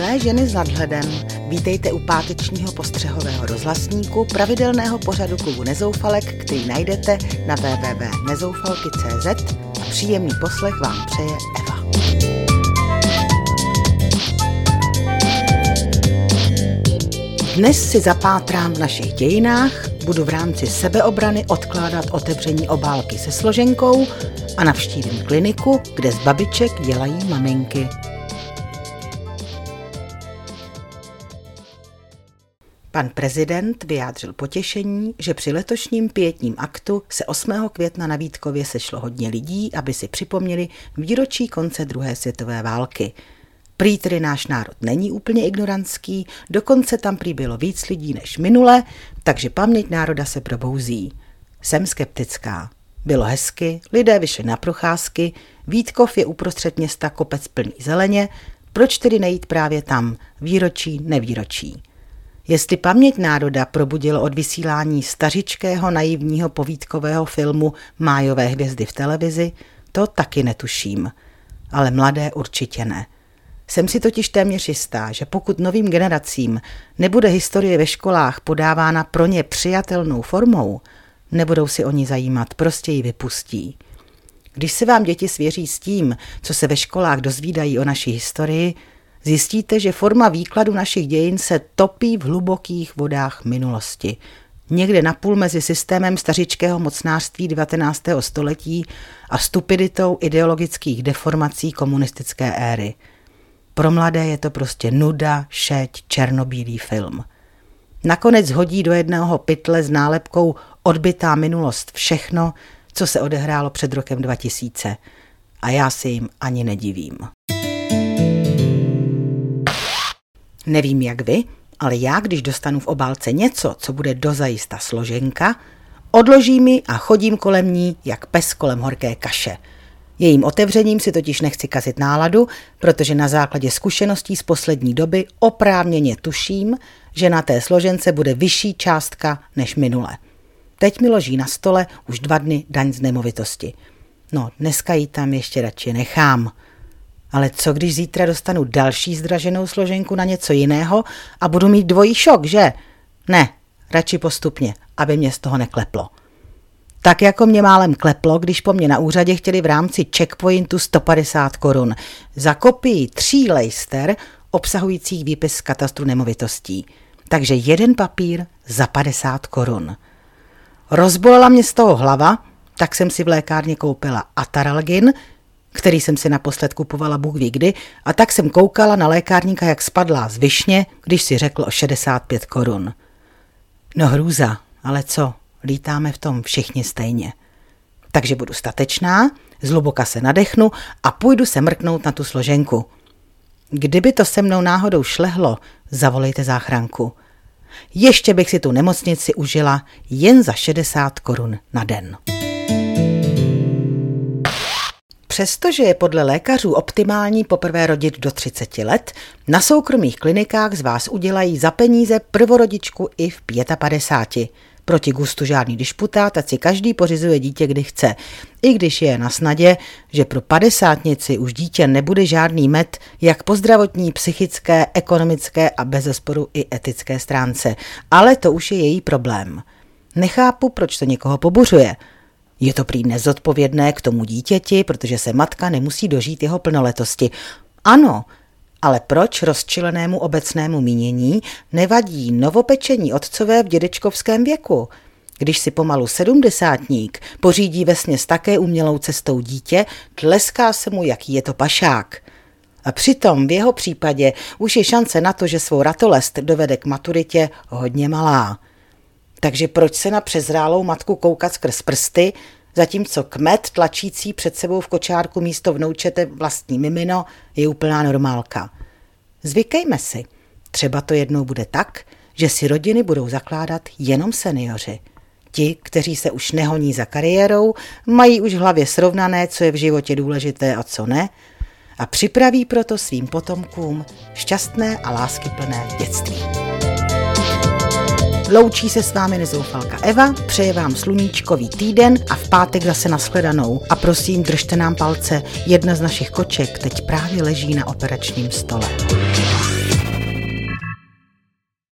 Milé ženy s nadhledem, vítejte u pátečního postřehového rozhlasníku pravidelného pořadu klubu Nezoufalek, který najdete na www.nezoufalky.cz a příjemný poslech vám přeje Eva. Dnes si zapátrám v našich dějinách, budu v rámci sebeobrany odkládat otevření obálky se složenkou a navštívím kliniku, kde z babiček dělají maminky. Pan prezident vyjádřil potěšení, že při letošním pětním aktu se 8. května na Vítkově sešlo hodně lidí, aby si připomněli výročí konce druhé světové války. Prý tedy náš národ není úplně ignorantský, dokonce tam prý bylo víc lidí než minule, takže paměť národa se probouzí. Jsem skeptická. Bylo hezky, lidé vyšli na procházky, Vítkov je uprostřed města kopec plný zeleně, proč tedy nejít právě tam, výročí, nevýročí. Jestli paměť národa probudilo od vysílání stařičkého naivního povídkového filmu Májové hvězdy v televizi, to taky netuším. Ale mladé určitě ne. Jsem si totiž téměř jistá, že pokud novým generacím nebude historie ve školách podávána pro ně přijatelnou formou, nebudou si oni zajímat, prostě ji vypustí. Když se vám děti svěří s tím, co se ve školách dozvídají o naší historii, zjistíte, že forma výkladu našich dějin se topí v hlubokých vodách minulosti. Někde napůl mezi systémem stařičkého mocnářství 19. století a stupiditou ideologických deformací komunistické éry. Pro mladé je to prostě nuda, šeť, černobílý film. Nakonec hodí do jednoho pytle s nálepkou odbytá minulost všechno, co se odehrálo před rokem 2000. A já si jim ani nedivím. Nevím jak vy, ale já, když dostanu v obálce něco, co bude dozajista složenka, odložím mi a chodím kolem ní jak pes kolem horké kaše. Jejím otevřením si totiž nechci kazit náladu, protože na základě zkušeností z poslední doby oprávněně tuším, že na té složence bude vyšší částka než minule. Teď mi loží na stole už dva dny daň z nemovitosti. No, dneska ji tam ještě radši nechám. Ale co když zítra dostanu další zdraženou složenku na něco jiného a budu mít dvojí šok, že? Ne, radši postupně, aby mě z toho nekleplo. Tak jako mě málem kleplo, když po mně na úřadě chtěli v rámci checkpointu 150 korun za kopii tří lejster obsahujících výpis z katastru nemovitostí. Takže jeden papír za 50 korun. Rozbolela mě z toho hlava, tak jsem si v lékárně koupila Ataralgin, který jsem si naposled kupovala Bůh ví kdy, a tak jsem koukala na lékárníka, jak spadla z višně, když si řekl o 65 korun. No hrůza, ale co, lítáme v tom všichni stejně. Takže budu statečná, zluboka se nadechnu a půjdu se mrknout na tu složenku. Kdyby to se mnou náhodou šlehlo, zavolejte záchranku. Ještě bych si tu nemocnici užila jen za 60 korun na den. Přestože je podle lékařů optimální poprvé rodit do 30 let, na soukromých klinikách z vás udělají za peníze prvorodičku i v 55. Proti gustu žádný disputát, ať si každý pořizuje dítě, kdy chce. I když je na snadě, že pro padesátnici už dítě nebude žádný met, jak po zdravotní, psychické, ekonomické a bezesporu i etické stránce. Ale to už je její problém. Nechápu, proč to někoho pobuřuje. Je to prý nezodpovědné k tomu dítěti, protože se matka nemusí dožít jeho plnoletosti. Ano, ale proč rozčilenému obecnému mínění nevadí novopečení otcové v dědečkovském věku? Když si pomalu sedmdesátník pořídí vesměs také umělou cestou dítě, tleská se mu, jaký je to pašák. A přitom v jeho případě už je šance na to, že svou ratolest dovede k maturitě hodně malá. Takže proč se na přezrálou matku koukat skrz prsty, zatímco kmet tlačící před sebou v kočárku místo vnoučete vlastní mimino je úplná normálka. Zvykejme si. Třeba to jednou bude tak, že si rodiny budou zakládat jenom seniori. Ti, kteří se už nehoní za kariérou, mají už v hlavě srovnané, co je v životě důležité a co ne, a připraví proto svým potomkům šťastné a láskyplné dětství. Loučí se s vámi nezoufalka Eva, přeje vám sluníčkový týden a v pátek zase nashledanou. A prosím, držte nám palce, jedna z našich koček teď právě leží na operačním stole.